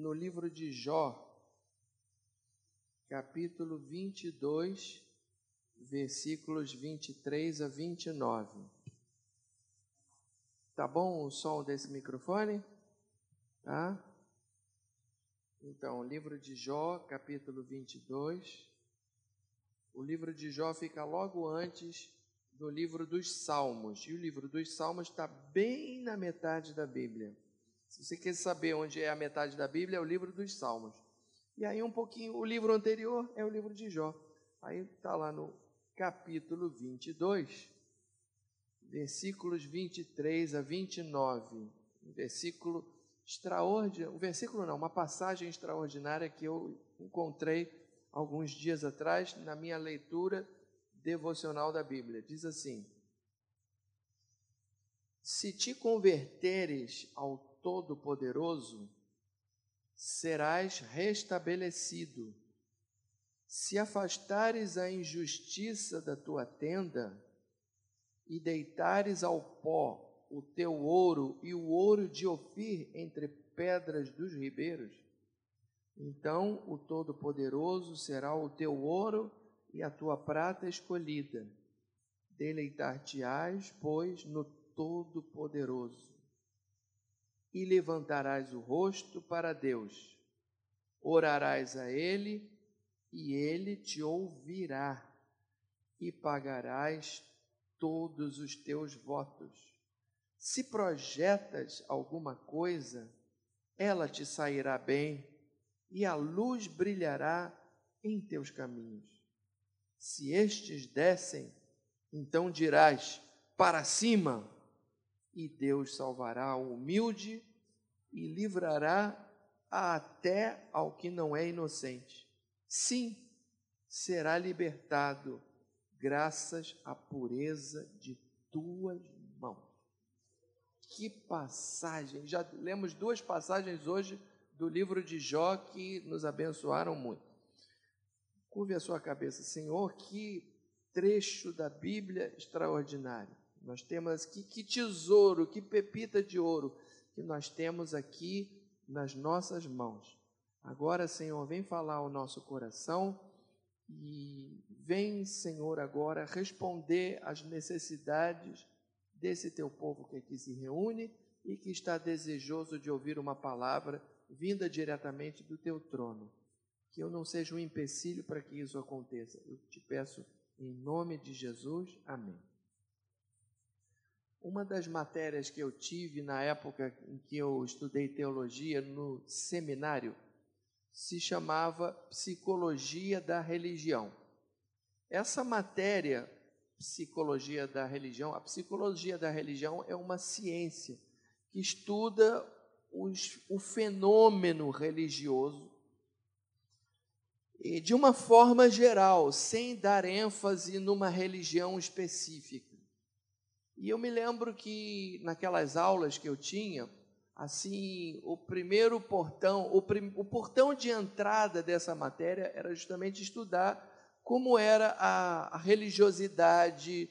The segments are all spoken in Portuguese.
no livro de Jó, capítulo 22, versículos 23 a 29. Tá bom o som desse microfone? Tá? Então, livro de Jó, capítulo 22. O livro de Jó fica logo antes do livro dos Salmos. E o livro dos Salmos está bem na metade da Bíblia. Se você quer saber onde é a metade da Bíblia, é o livro dos Salmos. E aí, um pouquinho, o livro anterior é o livro de Jó. Aí está lá no capítulo 22, versículos 23 a 29. Um versículo extraordinário, um versículo não, uma passagem extraordinária que eu encontrei alguns dias atrás na minha leitura devocional da Bíblia. Diz assim: Se te converteres ao Todo-Poderoso, serás restabelecido. Se afastares a injustiça da tua tenda e deitares ao pó o teu ouro e o ouro de Ofir entre pedras dos ribeiros, então o Todo-Poderoso será o teu ouro e a tua prata escolhida. Deleitar-te-ás, pois, no Todo-Poderoso. E levantarás o rosto para Deus. Orarás a Ele, e Ele te ouvirá, e pagarás todos os teus votos. Se projetas alguma coisa, ela te sairá bem, e a luz brilhará em teus caminhos. Se estes descem, então dirás: para cima, e Deus salvará o humilde e livrará até ao que não é inocente. Sim, será libertado, graças à pureza de tuas mãos. Que passagem! Já lemos duas passagens hoje do livro de Jó que nos abençoaram muito. Curve a sua cabeça, Senhor, que trecho da Bíblia extraordinário. Nós temos aqui que tesouro, que pepita de ouro que nós temos aqui nas nossas mãos. Agora, Senhor, vem falar ao nosso coração e vem, Senhor, agora responder às necessidades desse teu povo que aqui se reúne e que está desejoso de ouvir uma palavra vinda diretamente do teu trono que eu não seja um empecilho para que isso aconteça. Eu te peço em nome de Jesus. Amém. Uma das matérias que eu tive na época em que eu estudei teologia no seminário se chamava Psicologia da Religião. Essa matéria, Psicologia da Religião, a psicologia da religião é uma ciência que estuda os, o fenômeno religioso e de uma forma geral, sem dar ênfase numa religião específica. E eu me lembro que naquelas aulas que eu tinha, assim, o primeiro portão, o, prim, o portão de entrada dessa matéria era justamente estudar como era a, a religiosidade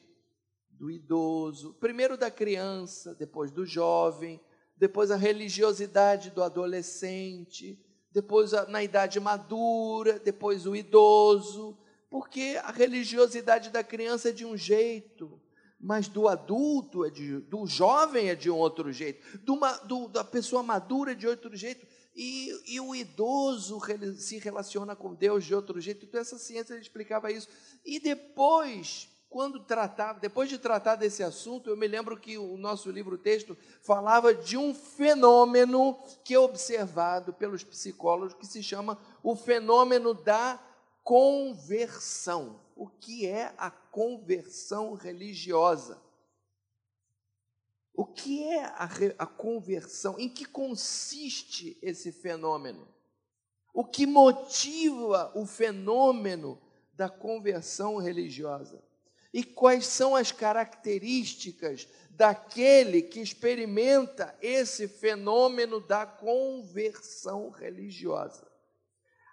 do idoso, primeiro da criança, depois do jovem, depois a religiosidade do adolescente, depois na idade madura, depois o idoso, porque a religiosidade da criança é de um jeito, mas do adulto, é de, do jovem é de outro jeito, do, do, da pessoa madura é de outro jeito, e, e, o idoso se relaciona com Deus de outro jeito. Então, essa ciência explicava isso. E depois, quando tratava, depois de tratar desse assunto, eu me lembro que o nosso livro-texto falava de um fenômeno que é observado pelos psicólogos que se chama o fenômeno da conversão. O que é a conversão religiosa? O que é a, a conversão? Em que consiste esse fenômeno? O que motiva o fenômeno da conversão religiosa? e quais são as características daquele que experimenta esse fenômeno da conversão religiosa.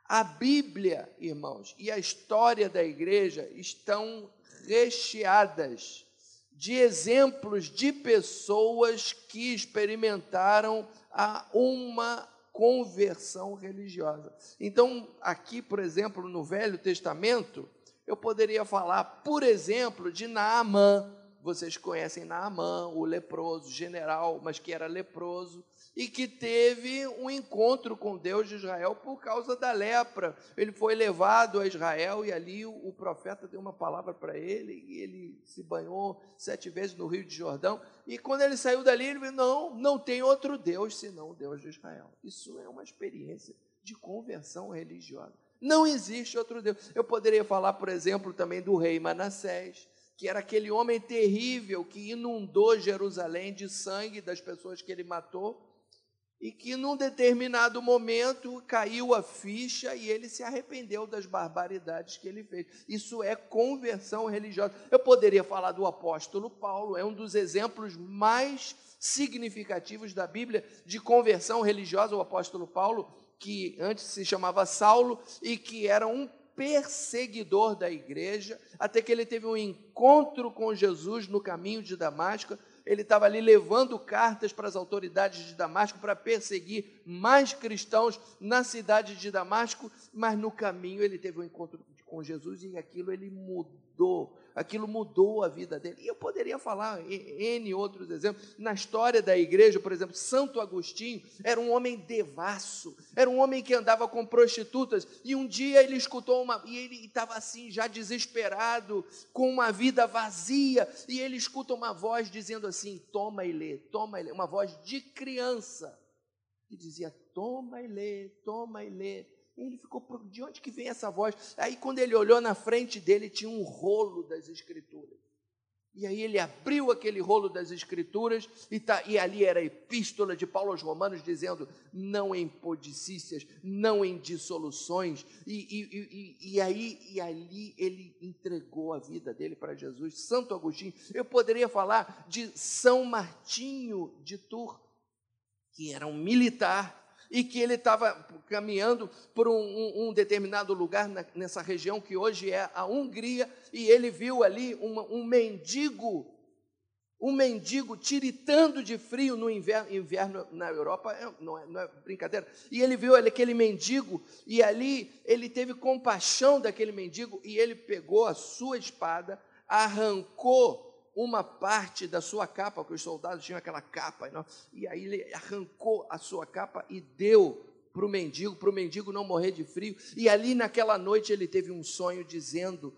A Bíblia, irmãos, e a história da igreja estão recheadas de exemplos de pessoas que experimentaram a uma conversão religiosa. Então, aqui, por exemplo, no Velho Testamento, eu poderia falar, por exemplo, de Naamã. Vocês conhecem Naamã, o leproso, general, mas que era leproso e que teve um encontro com Deus de Israel por causa da lepra. Ele foi levado a Israel e ali o, profeta deu uma palavra para ele e ele se banhou sete vezes no Rio de Jordão. E quando ele saiu dali, ele disse: Não, não tem outro Deus senão o Deus de Israel. Isso é uma experiência de conversão religiosa. Não existe outro Deus. Eu poderia falar, por exemplo, também do rei Manassés, que era aquele homem terrível que inundou Jerusalém de sangue das pessoas que ele matou e que num determinado momento caiu a ficha e ele se arrependeu das barbaridades que ele fez. Isso é conversão religiosa. Eu poderia falar do apóstolo Paulo, é um dos exemplos mais significativos da Bíblia de conversão religiosa, o apóstolo Paulo, que antes se chamava Saulo e que era um perseguidor da igreja, até que ele teve um encontro com Jesus no caminho de Damasco. Ele estava ali levando cartas para as autoridades de Damasco para perseguir mais cristãos na cidade de Damasco, mas no caminho ele teve um encontro com Jesus e aquilo ele mudou, aquilo mudou a vida dele. E eu poderia falar N outros exemplos. Na história da igreja, por exemplo, Santo Agostinho era um homem devasso, era um homem que andava com prostitutas, e um dia ele escutou uma, e ele estava assim, já desesperado, com uma vida vazia, e ele escuta uma voz dizendo assim: toma e lê, toma e lê, uma voz de criança, que dizia: toma e lê, toma e lê. Ele ficou, de onde que vem essa voz? Aí, quando ele olhou na frente dele, tinha um rolo das Escrituras. E aí ele abriu aquele rolo das Escrituras, e, tá, e ali era a epístola de Paulo aos Romanos, dizendo: não em podicícias, não em dissoluções. E, e, e, e, aí, e ali ele entregou a vida dele para Jesus. Santo Agostinho, eu poderia falar de São Martinho de Tours, que era um militar e que ele estava caminhando por um, um, um determinado lugar na, nessa região que hoje é a Hungria, e ele viu ali uma, um mendigo, um mendigo tiritando de frio no inverno, inverno na Europa, é, não, é, não é brincadeira, e ele viu ali aquele mendigo, e ali ele teve compaixão daquele mendigo, e ele pegou a sua espada, arrancou uma parte da sua capa, porque os soldados tinham aquela capa, e aí ele arrancou a sua capa e deu para o mendigo, para o mendigo não morrer de frio. E ali naquela noite ele teve um sonho dizendo: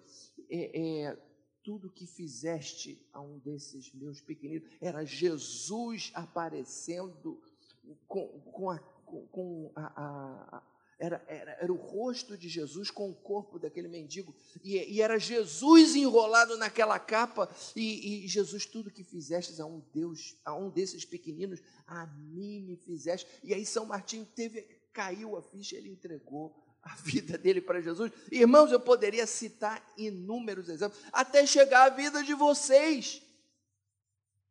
é, é, tudo que fizeste a um desses meus pequeninos era Jesus aparecendo com, com, a, com a, era, era, era, o rosto de Jesus com o corpo daquele mendigo, e, e era Jesus enrolado naquela capa, e, e, Jesus, tudo que fizestes a um Deus, a um desses pequeninos, a mim me fizeste. E aí São Martinho teve, caiu a ficha, ele entregou a vida dele para Jesus. Irmãos, eu poderia citar inúmeros exemplos, até chegar à vida de vocês.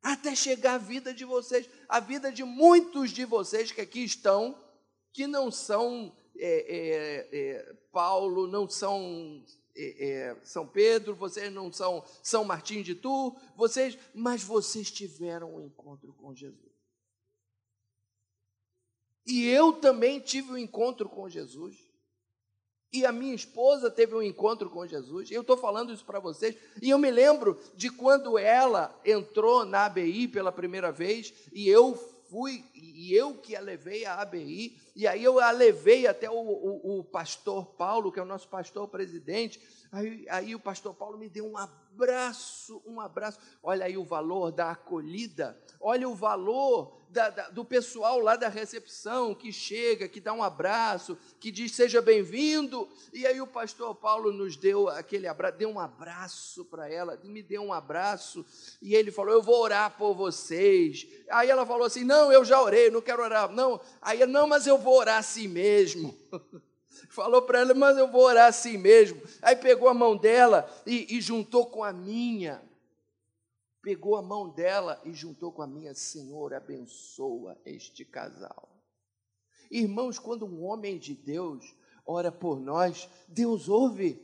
Até chegar à vida de vocês, a vida de muitos de vocês que aqui estão, que não são é, é, é, Paulo, não são é, é, São Pedro, vocês não são São Martim de Tu, vocês, mas vocês tiveram um encontro com Jesus. E eu também tive um encontro com Jesus. E a minha esposa teve um encontro com Jesus. Eu estou falando isso para vocês. E eu me lembro de quando ela entrou na ABI pela primeira vez e eu fui, e eu que a levei à ABI, e aí eu a levei até o, o, o pastor Paulo, que é o nosso pastor presidente, aí, aí o pastor Paulo me deu um abraço, um abraço, olha aí o valor da acolhida, olha o valor da, da, do pessoal lá da recepção que chega, que dá um abraço, que diz seja bem-vindo. E aí o pastor Paulo nos deu aquele abraço, deu um abraço para ela, me deu um abraço, e ele falou: Eu vou orar por vocês. Aí ela falou assim: Não, eu já orei, não quero orar. Não, aí não, mas eu vou orar assim mesmo. Falou para ela, mas eu vou orar assim mesmo. Aí pegou a mão dela e, e juntou com a minha pegou a mão dela e juntou com a minha, Senhor, abençoa este casal. Irmãos, quando um homem de Deus ora por nós, Deus ouve,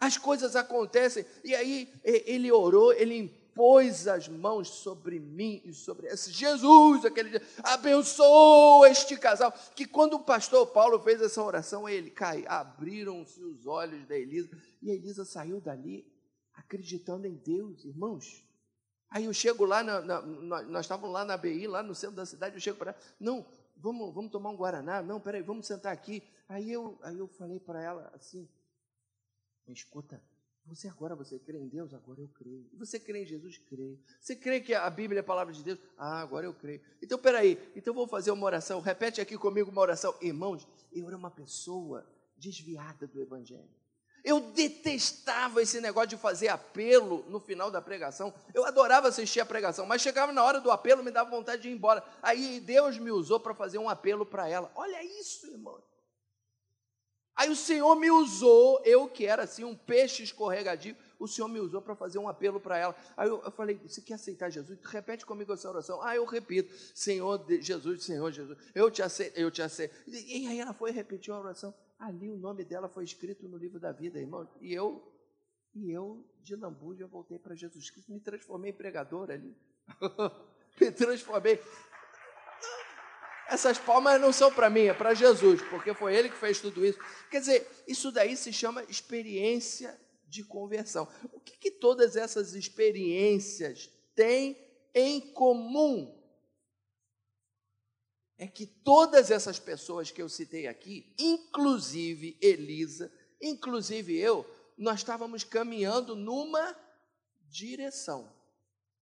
as coisas acontecem, e aí ele orou, ele pôs as mãos sobre mim e sobre esse Jesus, aquele dia, abençoou este casal. Que quando o pastor Paulo fez essa oração, ele cai, abriram-se os olhos da Elisa, e a Elisa saiu dali acreditando em Deus, irmãos. Aí eu chego lá, na, na, nós estávamos lá na BI, lá no centro da cidade, eu chego para ela, não, vamos, vamos tomar um Guaraná, não, peraí, vamos sentar aqui. Aí eu, aí eu falei para ela assim, escuta, você agora você crê em Deus? Agora eu creio. Você crê em Jesus? Creio. Você crê que a Bíblia é a palavra de Deus? Ah, agora eu creio. Então, peraí, então vou fazer uma oração. Repete aqui comigo uma oração. Irmãos, eu era uma pessoa desviada do Evangelho. Eu detestava esse negócio de fazer apelo no final da pregação. Eu adorava assistir a pregação, mas chegava na hora do apelo, me dava vontade de ir embora. Aí Deus me usou para fazer um apelo para ela. Olha isso, irmão. Aí o Senhor me usou, eu que era assim um peixe escorregadio, o Senhor me usou para fazer um apelo para ela. Aí eu, eu, falei: Você quer aceitar Jesus? Repete comigo essa oração. Ah, eu repito: Senhor Jesus, Senhor Jesus, eu te aceito, eu te aceito. E aí ela foi e repetiu a oração. Ali o nome dela foi escrito no livro da vida, irmão. E eu, e eu de lambuja, voltei para Jesus Cristo, me transformei em pregador ali. me transformei. Essas palmas não são para mim, é para Jesus, porque foi Ele que fez tudo isso. Quer dizer, isso daí se chama experiência de conversão. O que, que todas essas experiências têm em comum? É que todas essas pessoas que eu citei aqui, inclusive Elisa, inclusive eu, nós estávamos caminhando numa direção.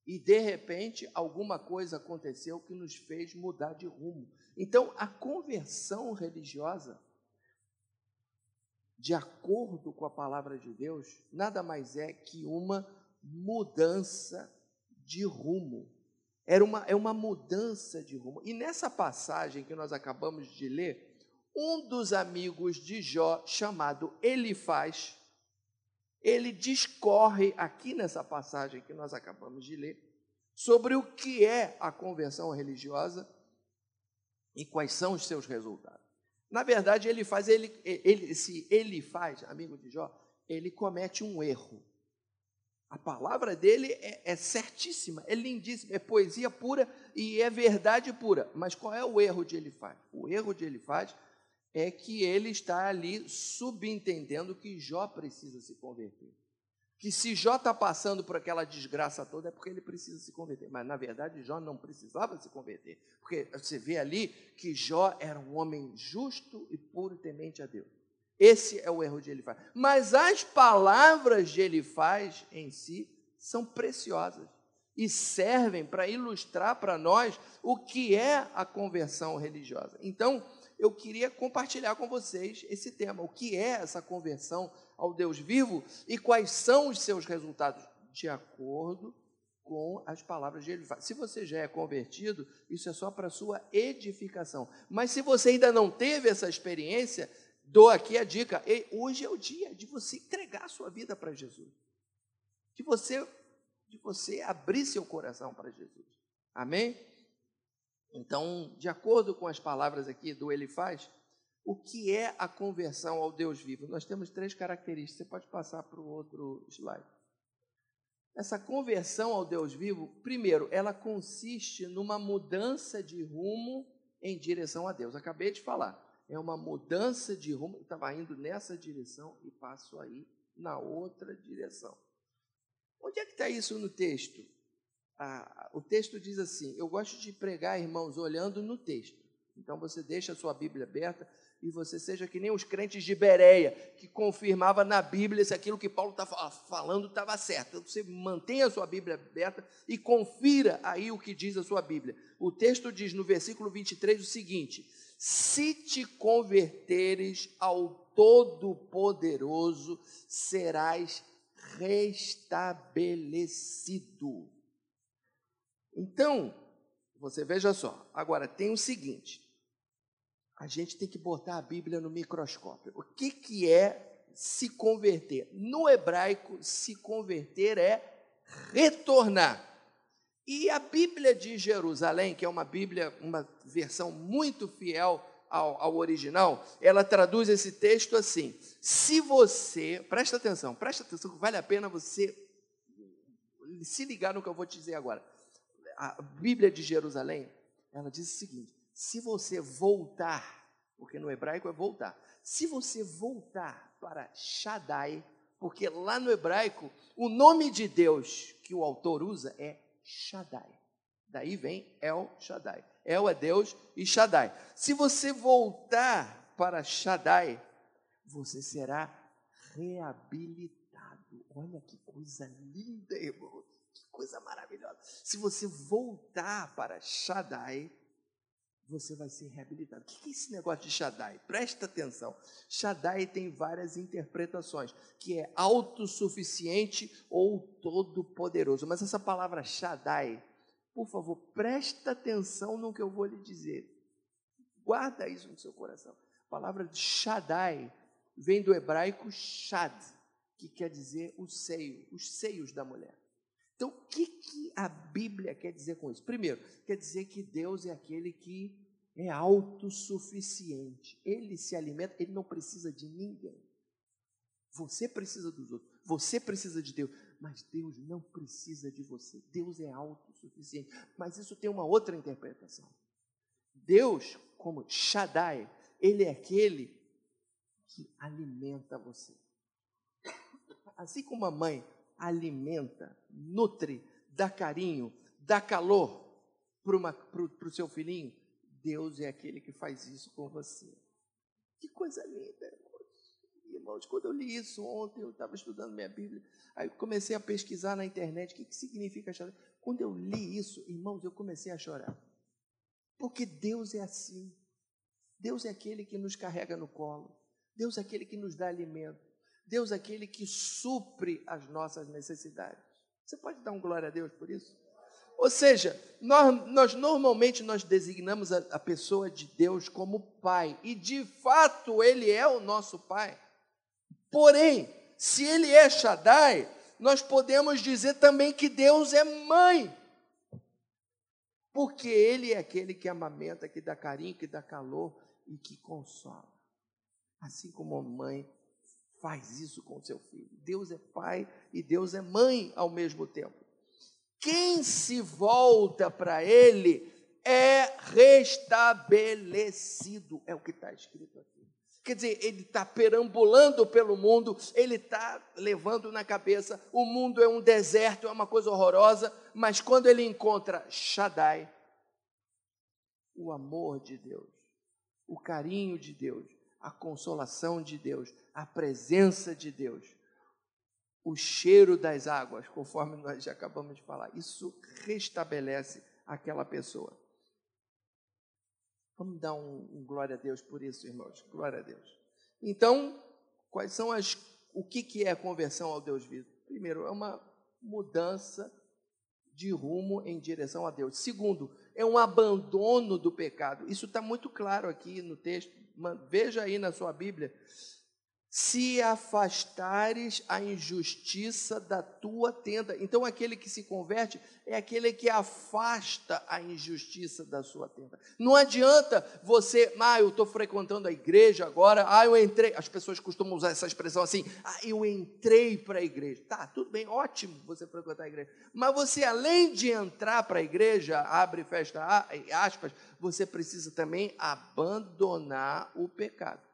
E de repente, alguma coisa aconteceu que nos fez mudar de rumo. Então, a conversão religiosa, de acordo com a palavra de Deus, nada mais é que uma mudança de rumo. Era uma, é uma mudança de rumo. E nessa passagem que nós acabamos de ler, um dos amigos de Jó, chamado Elifaz, ele discorre aqui nessa passagem que nós acabamos de ler sobre o que é a conversão religiosa e quais são os seus resultados. Na verdade, ele faz, ele, ele, se ele faz, amigo de Jó, ele comete um erro. A palavra dele é, é certíssima, é lindíssima, é poesia pura e é verdade pura. Mas qual é o erro de ele faz? O erro de ele faz é que ele está ali subentendendo que Jó precisa se converter que se Jó está passando por aquela desgraça toda é porque ele precisa se converter. Mas, na verdade, Jó não precisava se converter. Porque você vê ali que Jó era um homem justo e puro e temente a Deus. Esse é o erro de Elifaz. Mas as palavras de Elifaz em si são preciosas e servem para ilustrar para nós o que é a conversão religiosa. Então, eu queria compartilhar com vocês esse tema, o que é essa conversão ao Deus vivo e quais são os seus resultados, de acordo com as palavras de Elifaz. Se você já é convertido, isso é só para sua edificação. Mas se você ainda não teve essa experiência, dou aqui a dica: hoje é o dia de você entregar a sua vida para Jesus. De você, de você abrir seu coração para Jesus. Amém? Então, de acordo com as palavras aqui do Elifaz, o que é a conversão ao Deus vivo? Nós temos três características. Você pode passar para o outro slide. Essa conversão ao Deus vivo, primeiro, ela consiste numa mudança de rumo em direção a Deus. Acabei de falar. É uma mudança de rumo. Estava indo nessa direção e passo aí na outra direção. Onde é que está isso no texto? Ah, o texto diz assim: eu gosto de pregar, irmãos, olhando no texto. Então você deixa a sua Bíblia aberta e você seja que nem os crentes de Bereia, que confirmava na Bíblia se aquilo que Paulo está falando estava certo. Então, você mantenha a sua Bíblia aberta e confira aí o que diz a sua Bíblia. O texto diz no versículo 23 o seguinte: Se te converteres ao Todo-Poderoso, serás restabelecido. Então, você veja só, agora tem o seguinte: a gente tem que botar a Bíblia no microscópio. O que, que é se converter? No hebraico, se converter é retornar. E a Bíblia de Jerusalém, que é uma Bíblia, uma versão muito fiel ao, ao, original, ela traduz esse texto assim: se você, presta atenção, presta atenção, vale a pena você se ligar no que eu vou te dizer agora. A Bíblia de Jerusalém, ela diz o seguinte: se você voltar, porque no hebraico é voltar, se você voltar para Shaddai, porque lá no hebraico o nome de Deus que o autor usa é Shaddai. Daí vem El Shaddai. El é Deus e Shaddai. Se você voltar para Shaddai, você será reabilitado. Olha que coisa linda, irmão. Que coisa maravilhosa. Se você voltar para Shaddai, você vai ser reabilitado. O que é esse negócio de Shaddai? Presta atenção. Shaddai tem várias interpretações, que é autossuficiente ou todo-poderoso. Mas essa palavra Shaddai, por favor, presta atenção no que eu vou lhe dizer. Guarda isso no seu coração. A palavra Shaddai vem do hebraico Shad, que quer dizer o seio, os seios da mulher. Então, o que, que a Bíblia quer dizer com isso? Primeiro, quer dizer que Deus é aquele que é autossuficiente. Ele se alimenta, ele não precisa de ninguém. Você precisa dos outros, você precisa de Deus, mas Deus não precisa de você. Deus é autossuficiente. Mas isso tem uma outra interpretação. Deus, como Shaddai, ele é aquele que alimenta você. Assim como a mãe alimenta, nutre, dá carinho, dá calor para o seu filhinho, Deus é aquele que faz isso com você. Que coisa linda, irmãos. Irmãos, quando eu li isso ontem, eu estava estudando minha Bíblia, aí comecei a pesquisar na internet o que, que significa chorar. Quando eu li isso, irmãos, eu comecei a chorar. Porque Deus é assim. Deus é aquele que nos carrega no colo. Deus é aquele que nos dá alimento. Deus é aquele que supre as nossas necessidades. Você pode dar um glória a Deus por isso? Ou seja, nós, nós normalmente nós designamos a, a pessoa de Deus como pai, e de fato ele é o nosso pai. Porém, se ele é Shaddai, nós podemos dizer também que Deus é mãe. Porque ele é aquele que amamenta, que dá carinho, que dá calor e que consola. Assim como a mãe faz isso com seu filho. Deus é pai e Deus é mãe ao mesmo tempo. Quem se volta para ele é restabelecido, é o que está escrito aqui. Quer dizer, ele está perambulando pelo mundo, ele está levando na cabeça: o mundo é um deserto, é uma coisa horrorosa, mas quando ele encontra Shaddai, o amor de Deus, o carinho de Deus, a consolação de Deus, a presença de Deus, o cheiro das águas, conforme nós já acabamos de falar, isso restabelece aquela pessoa. Vamos dar um, um, glória a Deus por isso, irmãos. Glória a Deus. Então, quais são as. O que, que é a conversão ao Deus vivo? Primeiro, é uma mudança de rumo em direção a Deus. Segundo, é um abandono do pecado. Isso está muito claro aqui no texto. Veja aí na sua Bíblia se afastares a injustiça da tua tenda. Então, aquele que se converte é aquele que afasta a injustiça da sua tenda. Não adianta você, ah, eu estou frequentando a igreja agora, ah, eu entrei. As pessoas costumam usar essa expressão assim, ah, eu entrei para a igreja. Tá, tudo bem, ótimo você frequentar a igreja. Mas você, além de entrar para a igreja, abre fecha aspas, você precisa também abandonar o pecado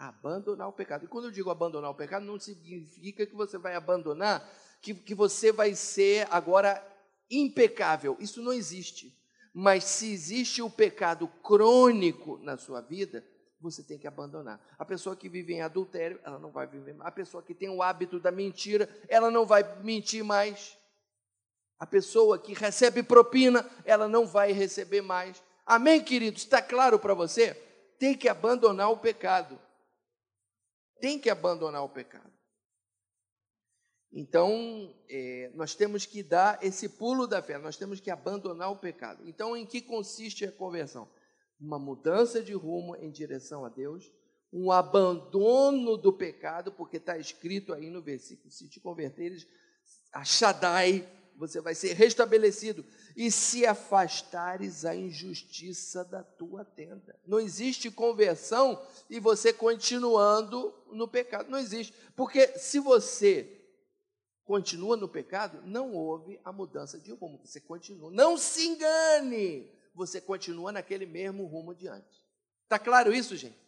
abandonar o pecado. E quando eu digo abandonar o pecado, não significa que você vai abandonar, que, que você vai ser agora impecável. Isso não existe. Mas se existe o pecado crônico na sua vida, você tem que abandonar. A pessoa que vive em adultério, ela não vai viver mais. A pessoa que tem o hábito da mentira, ela não vai mentir mais. A pessoa que recebe propina, ela não vai receber mais. Amém, queridos? Está claro para você? Tem que abandonar o pecado tem que abandonar o pecado. Então, é, nós temos que dar esse pulo da fé, nós temos que abandonar o pecado. Então, em que consiste a conversão? Uma mudança de rumo em direção a Deus, um abandono do pecado, porque está escrito aí no versículo: se te converteres a Shaddai, você vai ser restabelecido e se afastares a injustiça da tua tenda. Não existe conversão e você continuando no pecado. Não existe. Porque se você continua no pecado, não houve a mudança de rumo. Você continua. Não se engane! Você continua naquele mesmo rumo de antes. Está claro isso, gente?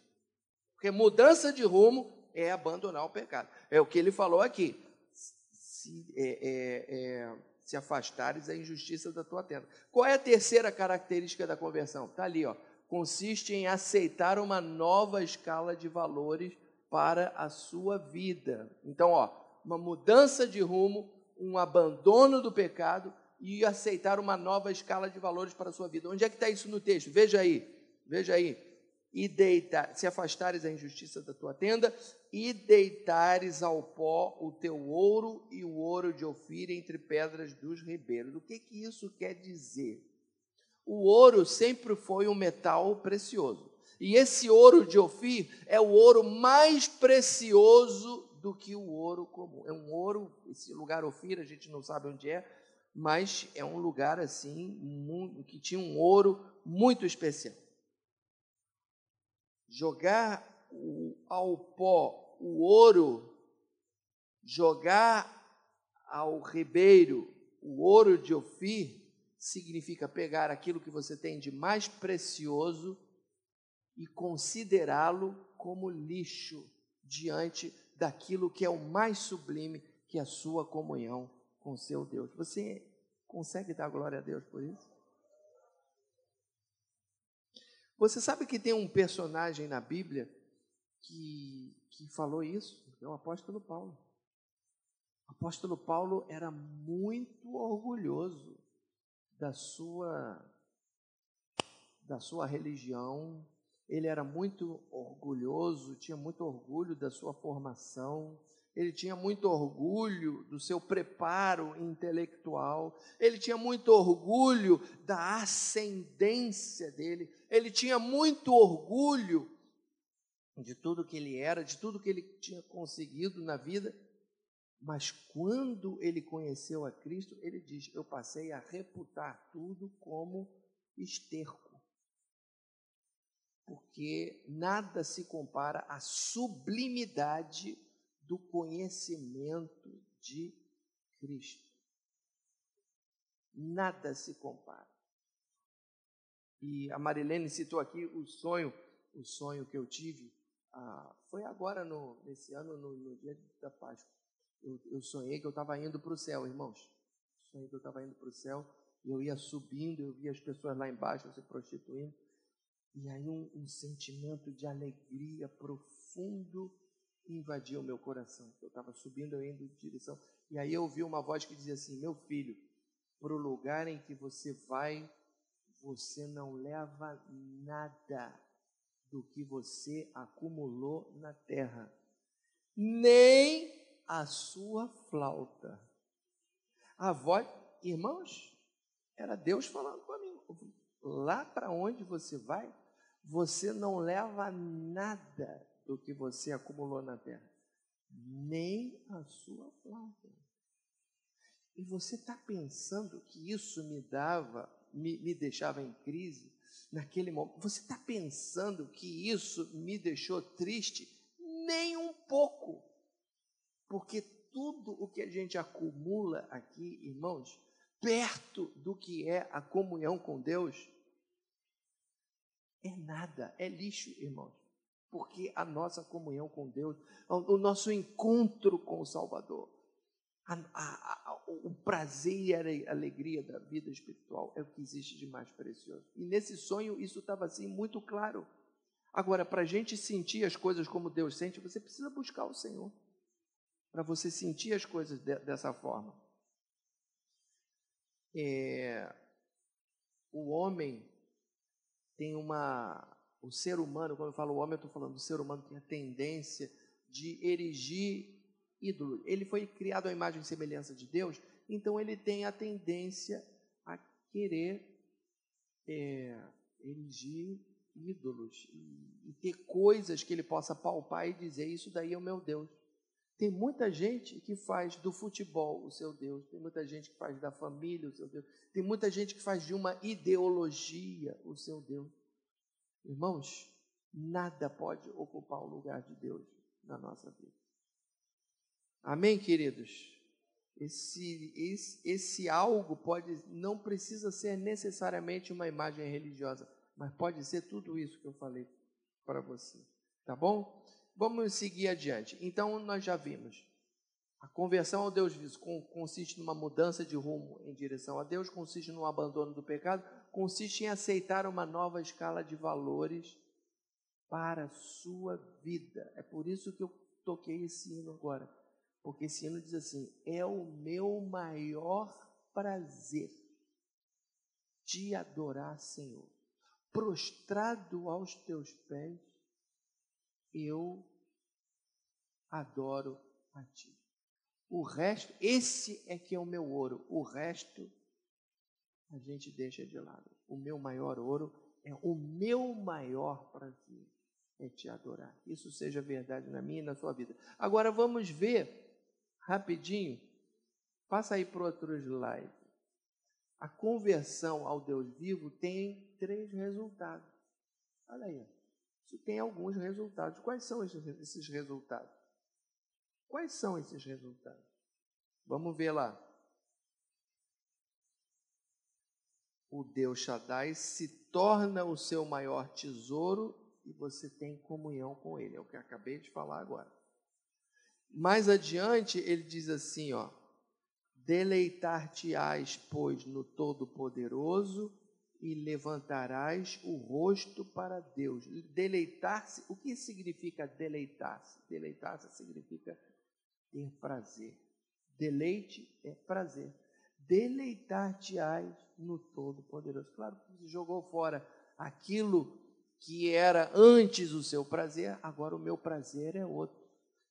Porque mudança de rumo é abandonar o pecado. É o que ele falou aqui. Se, é, é, é, se afastares da injustiça da tua tenda. Qual é a terceira característica da conversão? Está ali, ó. Consiste em aceitar uma nova escala de valores para a sua vida. Então, ó, uma mudança de rumo, um abandono do pecado e aceitar uma nova escala de valores para a sua vida. Onde é que está isso no texto? Veja aí, veja aí. E deitar, se afastares da injustiça da tua tenda, e deitares ao pó o teu ouro e o ouro de Ofir entre pedras dos ribeiros. O que, que isso quer dizer? O ouro sempre foi um metal precioso. E esse ouro de Ofir é o ouro mais precioso do que o ouro comum. É um ouro, esse lugar Ofir, a gente não sabe onde é, mas é um lugar assim, que tinha um ouro muito especial. Jogar ao pó o ouro, jogar ao ribeiro o ouro de Ofir, significa pegar aquilo que você tem de mais precioso e considerá-lo como lixo diante daquilo que é o mais sublime, que é a sua comunhão com seu Deus. Você consegue dar glória a Deus por isso? Você sabe que tem um personagem na Bíblia que, que falou isso? É o apóstolo Paulo. O apóstolo Paulo era muito orgulhoso da sua da sua religião, ele era muito orgulhoso, tinha muito orgulho da sua formação, ele tinha muito orgulho do seu preparo intelectual, ele tinha muito orgulho da ascendência dele, ele tinha muito orgulho de tudo que ele era, de tudo que ele tinha conseguido na vida. Mas quando ele conheceu a Cristo, ele diz: Eu passei a reputar tudo como esterco. Porque nada se compara à sublimidade do conhecimento de Cristo. Nada se compara. E a Marilene citou aqui o sonho, o sonho que eu tive, ah, foi agora no, nesse ano, no, no dia da Páscoa. Eu, eu sonhei que eu estava indo para o céu, irmãos. Sonhei que eu estava indo para o céu, eu ia subindo, eu via as pessoas lá embaixo se prostituindo. E aí um, um sentimento de alegria profundo invadiu o meu coração. Eu estava subindo, eu indo em direção. E aí eu ouvi uma voz que dizia assim: Meu filho, para o lugar em que você vai, você não leva nada do que você acumulou na terra, nem a sua flauta. A voz, irmãos, era Deus falando mim. Lá para onde você vai, você não leva nada do que você acumulou na terra, nem a sua flauta. E você está pensando que isso me dava, me, me deixava em crise naquele momento? Você está pensando que isso me deixou triste? Nem um pouco. Porque tudo o que a gente acumula aqui, irmãos, perto do que é a comunhão com Deus, é nada, é lixo, irmãos. Porque a nossa comunhão com Deus, o nosso encontro com o Salvador, a, a, a, o prazer e a alegria da vida espiritual é o que existe de mais precioso. E nesse sonho isso estava assim muito claro. Agora, para a gente sentir as coisas como Deus sente, você precisa buscar o Senhor. Para você sentir as coisas de, dessa forma. É, o homem tem uma. O ser humano, quando eu falo homem, eu estou falando do ser humano, tem a tendência de erigir ídolos. Ele foi criado à imagem e semelhança de Deus, então ele tem a tendência a querer é, erigir ídolos e, e ter coisas que ele possa palpar e dizer: Isso daí é o meu Deus. Tem muita gente que faz do futebol o seu Deus, tem muita gente que faz da família o seu Deus, tem muita gente que faz de uma ideologia o seu Deus. Irmãos, nada pode ocupar o lugar de Deus na nossa vida. Amém, queridos? Esse, esse, esse algo pode não precisa ser necessariamente uma imagem religiosa, mas pode ser tudo isso que eu falei para você. Tá bom? Vamos seguir adiante. Então, nós já vimos. A conversão ao Deus vivo consiste numa mudança de rumo em direção a Deus, consiste no abandono do pecado, consiste em aceitar uma nova escala de valores para a sua vida. É por isso que eu toquei esse hino agora. Porque esse hino diz assim: é o meu maior prazer te adorar, Senhor. Prostrado aos teus pés, eu adoro a ti. O resto, esse é que é o meu ouro. O resto a gente deixa de lado. O meu maior ouro é o meu maior prazer é te adorar. Isso seja verdade na minha e na sua vida. Agora vamos ver rapidinho, passa aí para outro slide. A conversão ao Deus vivo tem três resultados. Olha aí, isso tem alguns resultados. Quais são esses resultados? Quais são esses resultados? Vamos ver lá. O Deus Shaddai se torna o seu maior tesouro e você tem comunhão com ele. É o que acabei de falar agora. Mais adiante, ele diz assim, ó: Deleitar-te-ás, pois, no Todo-Poderoso e levantarás o rosto para Deus. Deleitar-se, o que significa deleitar-se? Deleitar-se significa ter prazer. Deleite é prazer. Deleitar-te-ás no Todo-Poderoso. Claro que você jogou fora aquilo que era antes o seu prazer, agora o meu prazer é outro.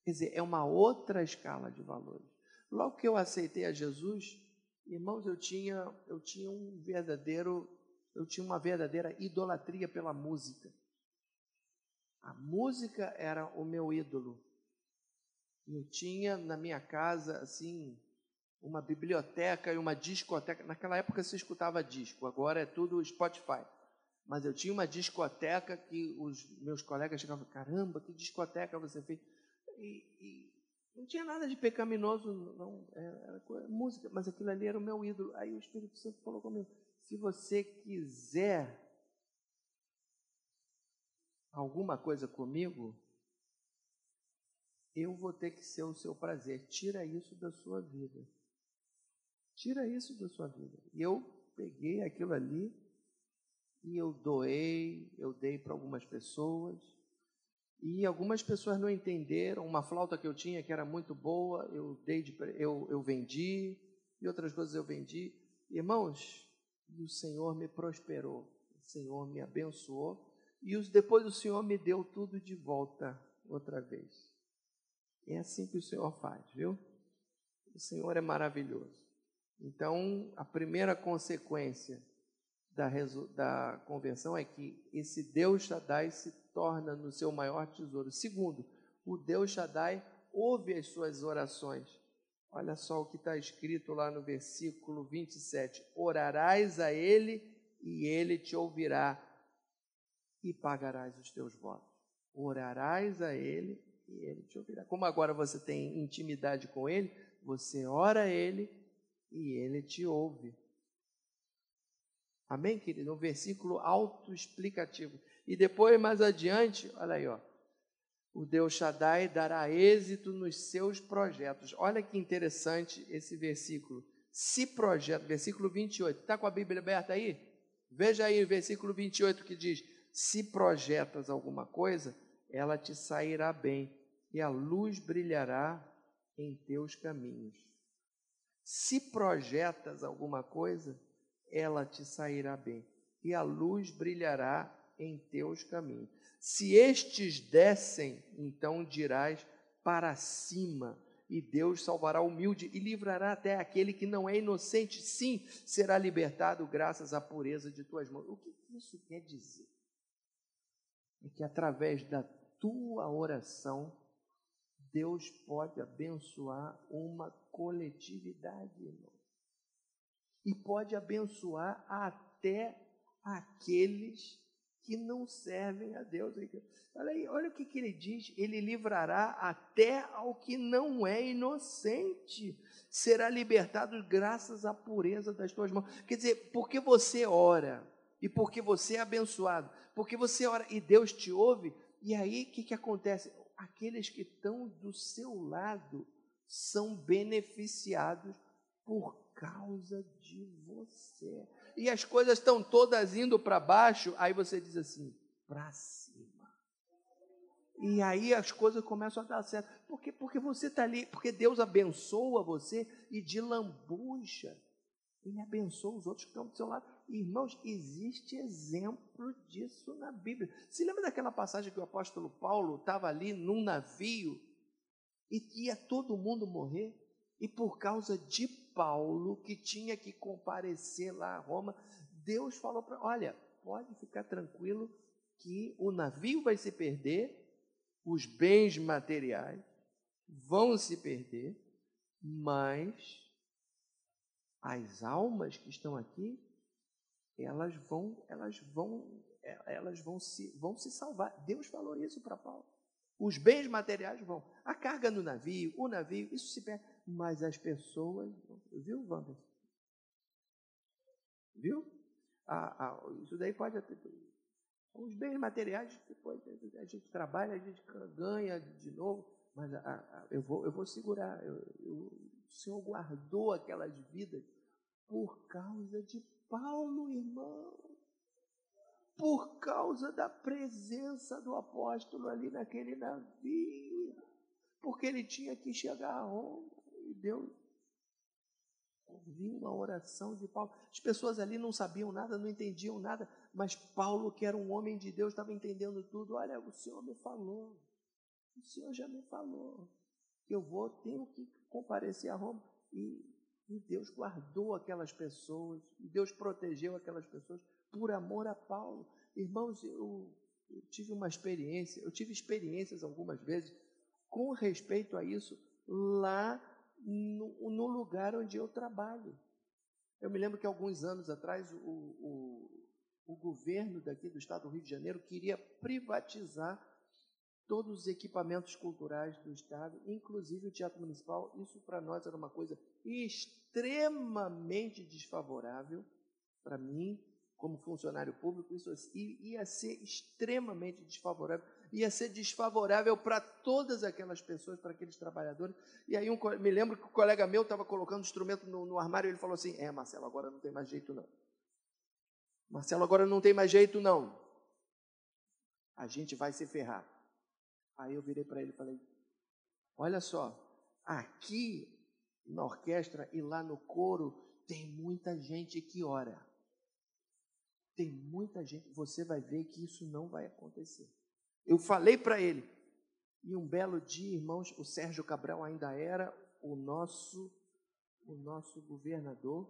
Quer dizer, é uma outra escala de valores. Logo que eu aceitei a Jesus, irmãos, eu tinha, eu tinha um verdadeiro, eu tinha uma verdadeira idolatria pela música. A música era o meu ídolo. Eu tinha na minha casa, assim, uma biblioteca e uma discoteca. Naquela época se escutava disco, agora é tudo Spotify. Mas eu tinha uma discoteca que os meus colegas chegavam, caramba, que discoteca você fez? E, e não tinha nada de pecaminoso, não, é, era, era música, mas aquilo ali era o meu ídolo. Aí o Espírito Santo falou comigo: se você quiser alguma coisa comigo, eu vou ter que ser o seu prazer. Tira isso da sua vida. Tira isso da sua vida. E eu peguei aquilo ali e eu doei, eu dei para algumas pessoas. E algumas pessoas não entenderam. Uma flauta que eu tinha, que era muito boa, eu, dei de, eu, eu vendi, e outras coisas eu vendi. Irmãos, e o Senhor me prosperou, o Senhor me abençoou, e os, depois o Senhor me deu tudo de volta outra vez. É assim que o Senhor faz, viu? O Senhor é maravilhoso. Então, a primeira consequência da, da conversão é que esse Deus Shaddai se torna no seu maior tesouro. Segundo, o Deus Shaddai ouve as suas orações. Olha só o que está escrito lá no versículo 27. Orarás a ele e ele te ouvirá e pagarás os teus votos. Orarás a ele e ele te ouvirá. Como agora você tem intimidade com ele, você ora a ele e ele te ouve. Amém, querido? Um versículo autoexplicativo. E depois, mais adiante, olha aí, ó. O Deus Shaddai dará êxito nos seus projetos. Olha que interessante esse versículo. Se projeta, versículo 28. Está com a Bíblia aberta aí? Veja aí o versículo 28 que diz: Se projetas alguma coisa, ela te sairá bem, e a luz brilhará em teus caminhos. Se projetas alguma coisa, ela te sairá bem, e a luz brilhará em teus caminhos. Se estes descem, então dirás para cima, e Deus salvará o humilde e livrará até aquele que não é inocente. Sim, será libertado graças à pureza de tuas mãos. O que isso quer dizer? É que através da tua oração, Deus pode abençoar uma coletividade, irmão e pode abençoar até aqueles que não servem a Deus. Olha aí, olha o que, que ele diz: ele livrará até ao que não é inocente, será libertado graças à pureza das tuas mãos. Quer dizer, porque você ora e porque você é abençoado, porque você ora e Deus te ouve, e aí o que, que acontece? Aqueles que estão do seu lado são beneficiados por causa de você. E as coisas estão todas indo para baixo, aí você diz assim: para cima. E aí as coisas começam a dar certo. Porque, porque você está ali, porque Deus abençoa você e de lambuja. Ele abençoa os outros que estão do seu lado. Irmãos, existe exemplo disso na Bíblia. Se lembra daquela passagem que o apóstolo Paulo estava ali num navio e ia todo mundo morrer? E por causa de Paulo, que tinha que comparecer lá a Roma, Deus falou para: olha, pode ficar tranquilo que o navio vai se perder, os bens materiais vão se perder, mas as almas que estão aqui, elas vão, elas vão, elas vão se, vão se salvar. Deus falou isso para Paulo. Os bens materiais vão. A carga no navio, o navio, isso se perde. Mas as pessoas. Viu, Wander? Viu? Ah, ah, isso daí pode. Os bens materiais, depois a gente trabalha, a gente ganha de novo, mas eu, vou, eu vou segurar. Eu, eu, o Senhor guardou aquelas vidas por causa de Paulo, irmão por causa da presença do apóstolo ali naquele navio, porque ele tinha que chegar a Roma e Deus ouviu uma oração de Paulo. As pessoas ali não sabiam nada, não entendiam nada, mas Paulo, que era um homem de Deus, estava entendendo tudo. Olha, o Senhor me falou, o Senhor já me falou que eu vou, tenho que comparecer a Roma. E, e Deus guardou aquelas pessoas, Deus protegeu aquelas pessoas por amor a Paulo. Irmãos, eu, eu tive uma experiência, eu tive experiências algumas vezes com respeito a isso lá no, no, lugar onde eu trabalho. Eu me lembro que alguns anos atrás o, o, o, governo daqui do estado do Rio de Janeiro queria privatizar todos os equipamentos culturais do estado, inclusive o Teatro Municipal. Isso para nós era uma coisa extremamente desfavorável para mim, como funcionário público, isso ia ser extremamente desfavorável, ia ser desfavorável para todas aquelas pessoas, para aqueles trabalhadores. E aí um, me lembro que o colega meu estava colocando o instrumento no, no armário e ele falou assim: É, Marcelo, agora não tem mais jeito não. Marcelo, agora não tem mais jeito não. A gente vai se ferrar. Aí eu virei para ele e falei: Olha só, aqui na orquestra e lá no coro tem muita gente que ora. Tem muita gente, você vai ver que isso não vai acontecer. Eu falei para ele, e um belo dia, irmãos, o Sérgio Cabral ainda era o nosso o nosso governador.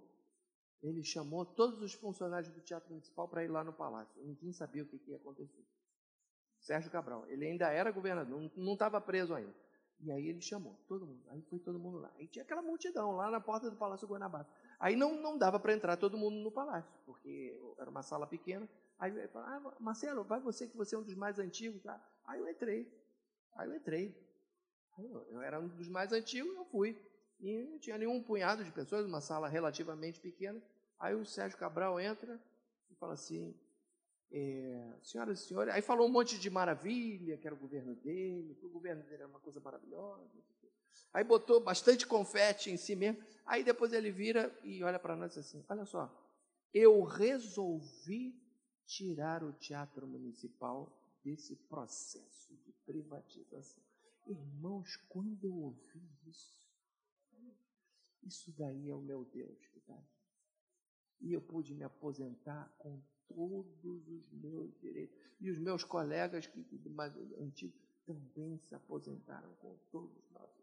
Ele chamou todos os funcionários do Teatro Municipal para ir lá no palácio. Ninguém sabia o que, que ia acontecer. Sérgio Cabral, ele ainda era governador, não estava preso ainda. E aí ele chamou todo mundo. Aí foi todo mundo lá. Aí tinha aquela multidão lá na porta do Palácio Guanabara. Aí não, não dava para entrar todo mundo no palácio, porque era uma sala pequena. Aí ele falou, ah, Marcelo, vai você que você é um dos mais antigos. Tá? Aí eu entrei. Aí eu entrei. Eu era um dos mais antigos, eu fui. E não tinha nenhum punhado de pessoas, uma sala relativamente pequena. Aí o Sérgio Cabral entra e fala assim, é, senhoras e senhores, aí falou um monte de maravilha, que era o governo dele, que o governo dele era uma coisa maravilhosa. Aí botou bastante confete em si mesmo. Aí depois ele vira e olha para nós assim: olha só, eu resolvi tirar o teatro municipal desse processo de privatização. Irmãos, quando eu ouvi isso, isso daí é o meu Deus que está E eu pude me aposentar com todos os meus direitos. E os meus colegas que mais antigos também se aposentaram com todos os nossos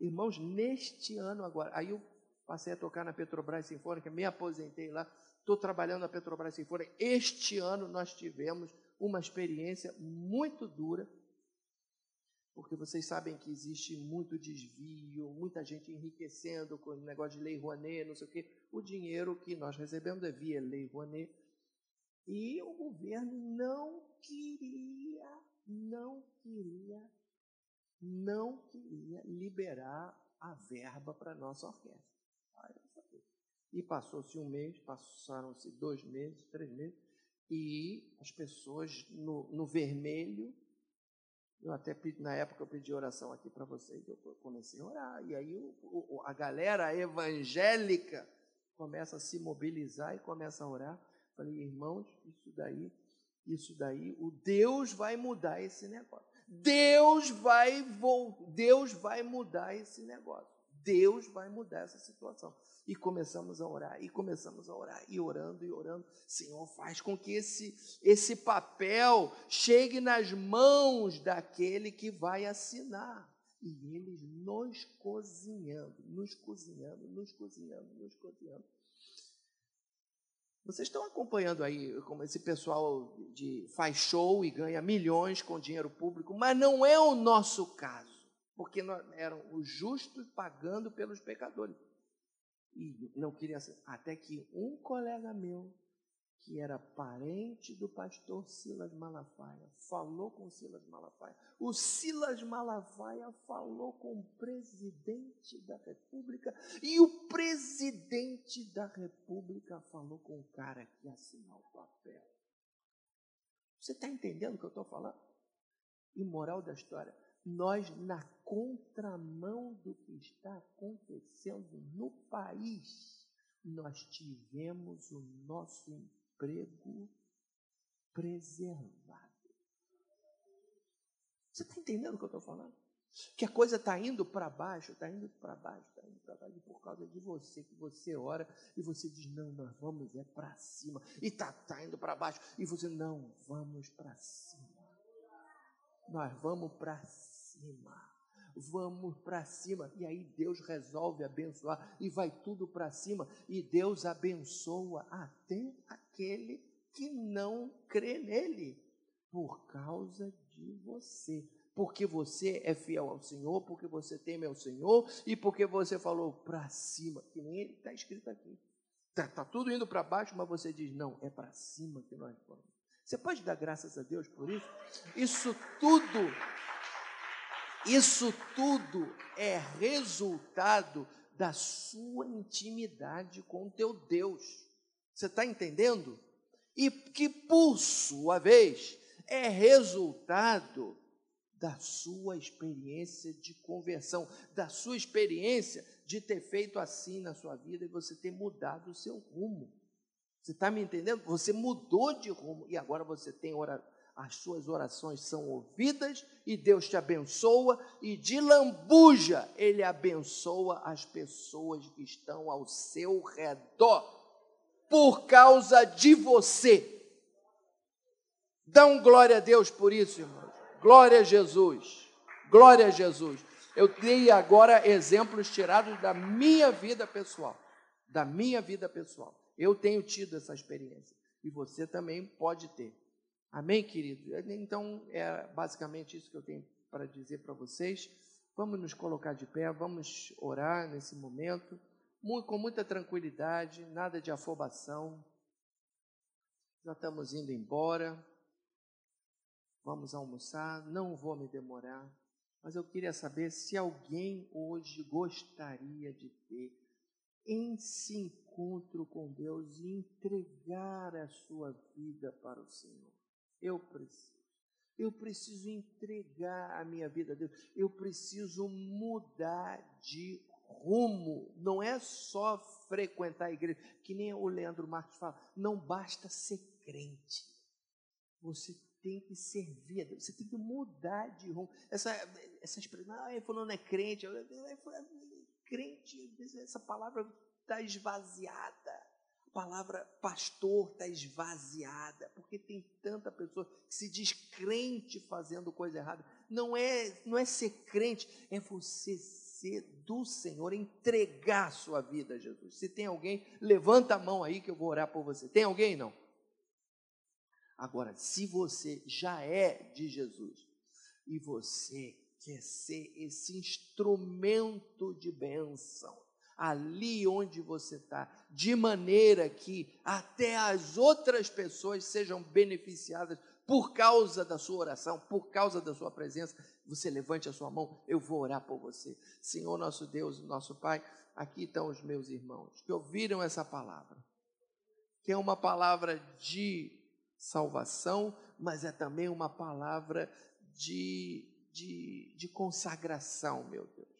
Irmãos, neste ano agora, aí eu passei a tocar na Petrobras Sinfônica, me aposentei lá, estou trabalhando na Petrobras Sinfônica. Este ano nós tivemos uma experiência muito dura, porque vocês sabem que existe muito desvio, muita gente enriquecendo com o negócio de lei Rouanet, não sei o quê. O dinheiro que nós recebemos é via lei Rouanet. E o governo não queria, não queria, não queria liberar a verba para a nossa orquestra. E passou-se um mês, passaram-se dois meses, três meses, e as pessoas no, no vermelho, eu até pedi, na época eu pedi oração aqui para vocês, eu comecei a orar, e aí o, o, a galera evangélica começa a se mobilizar e começa a orar. Falei, irmãos, isso daí, isso daí, o Deus vai mudar esse negócio. Deus vai, Deus vai mudar esse negócio. Deus vai mudar essa situação. E começamos a orar, e começamos a orar, e orando, e orando. Senhor, faz com que esse, esse papel chegue nas mãos daquele que vai assinar. E eles nos cozinhando, nos cozinhando, nos cozinhando, nos cozinhando. Vocês estão acompanhando aí como esse pessoal de, faz show e ganha milhões com dinheiro público, mas não é o nosso caso, porque nós, eram os justos pagando pelos pecadores. E não queria. Até que um colega meu, que era parente do pastor Silas Malafaia, falou com Silas Malafaia. O Silas Malafaia falou com o presidente da República e o presidente da República falou com o cara que assinou o papel. Você está entendendo o que eu estou falando? E moral da história, nós, na contramão do que está acontecendo no país, nós tivemos o nosso emprego preservado. Você está entendendo o que eu estou falando? Que a coisa está indo para baixo, está indo para baixo, está indo para baixo, e por causa de você, que você ora e você diz: Não, nós vamos é para cima, e está tá indo para baixo, e você, não, vamos para cima, nós vamos para cima vamos para cima. E aí Deus resolve abençoar e vai tudo para cima. E Deus abençoa até aquele que não crê nele, por causa de você. Porque você é fiel ao Senhor, porque você teme ao Senhor e porque você falou para cima, que nem ele está escrito aqui. Está tá tudo indo para baixo, mas você diz: não, é para cima que nós vamos. Você pode dar graças a Deus por isso? Isso tudo isso tudo é resultado da sua intimidade com o teu Deus. Você está entendendo? E que, por sua vez, é resultado da sua experiência de conversão, da sua experiência de ter feito assim na sua vida e você ter mudado o seu rumo. Você está me entendendo? Você mudou de rumo e agora você tem as suas orações são ouvidas e Deus te abençoa, e de lambuja Ele abençoa as pessoas que estão ao seu redor, por causa de você. Dão glória a Deus por isso, irmãos. Glória a Jesus. Glória a Jesus. Eu dei agora exemplos tirados da minha vida pessoal. Da minha vida pessoal. Eu tenho tido essa experiência. E você também pode ter. Amém, querido? Então, é basicamente isso que eu tenho para dizer para vocês. Vamos nos colocar de pé, vamos orar nesse momento, com muita tranquilidade, nada de afobação. Já estamos indo embora, vamos almoçar, não vou me demorar, mas eu queria saber se alguém hoje gostaria de ter esse encontro com Deus e entregar a sua vida para o Senhor. Eu preciso. Eu preciso entregar a minha vida a Deus. Eu preciso mudar de rumo. Não é só frequentar a igreja, que nem o Leandro Marques fala. Não basta ser crente. Você tem que servir a Deus. Você tem que mudar de rumo. Essa, essa expressão, ah, falou não é crente. Crente, essa palavra está esvaziada palavra pastor está esvaziada, porque tem tanta pessoa que se diz crente fazendo coisa errada. Não é, não é ser crente, é você ser do Senhor, entregar a sua vida a Jesus. Se tem alguém, levanta a mão aí que eu vou orar por você. Tem alguém? Não. Agora, se você já é de Jesus e você quer ser esse instrumento de bênção, ali onde você está, de maneira que até as outras pessoas sejam beneficiadas por causa da sua oração, por causa da sua presença. Você levante a sua mão, eu vou orar por você. Senhor nosso Deus, nosso Pai, aqui estão os meus irmãos que ouviram essa palavra, que é uma palavra de salvação, mas é também uma palavra de, de, de consagração, meu Deus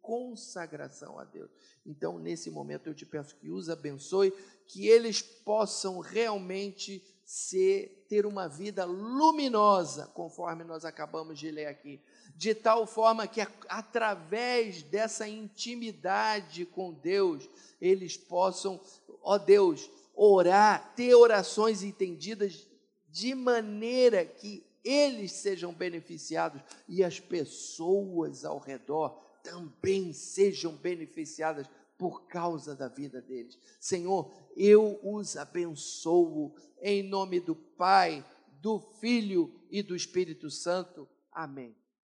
consagração a Deus. Então, nesse momento, eu te peço que os abençoe, que eles possam realmente ser, ter uma vida luminosa, conforme nós acabamos de ler aqui, de tal forma que, através dessa intimidade com Deus, eles possam, ó Deus, orar, ter orações entendidas de maneira que eles sejam beneficiados e as pessoas ao redor também sejam beneficiadas por causa da vida deles. Senhor, eu os abençoo em nome do Pai, do Filho e do Espírito Santo. Amém.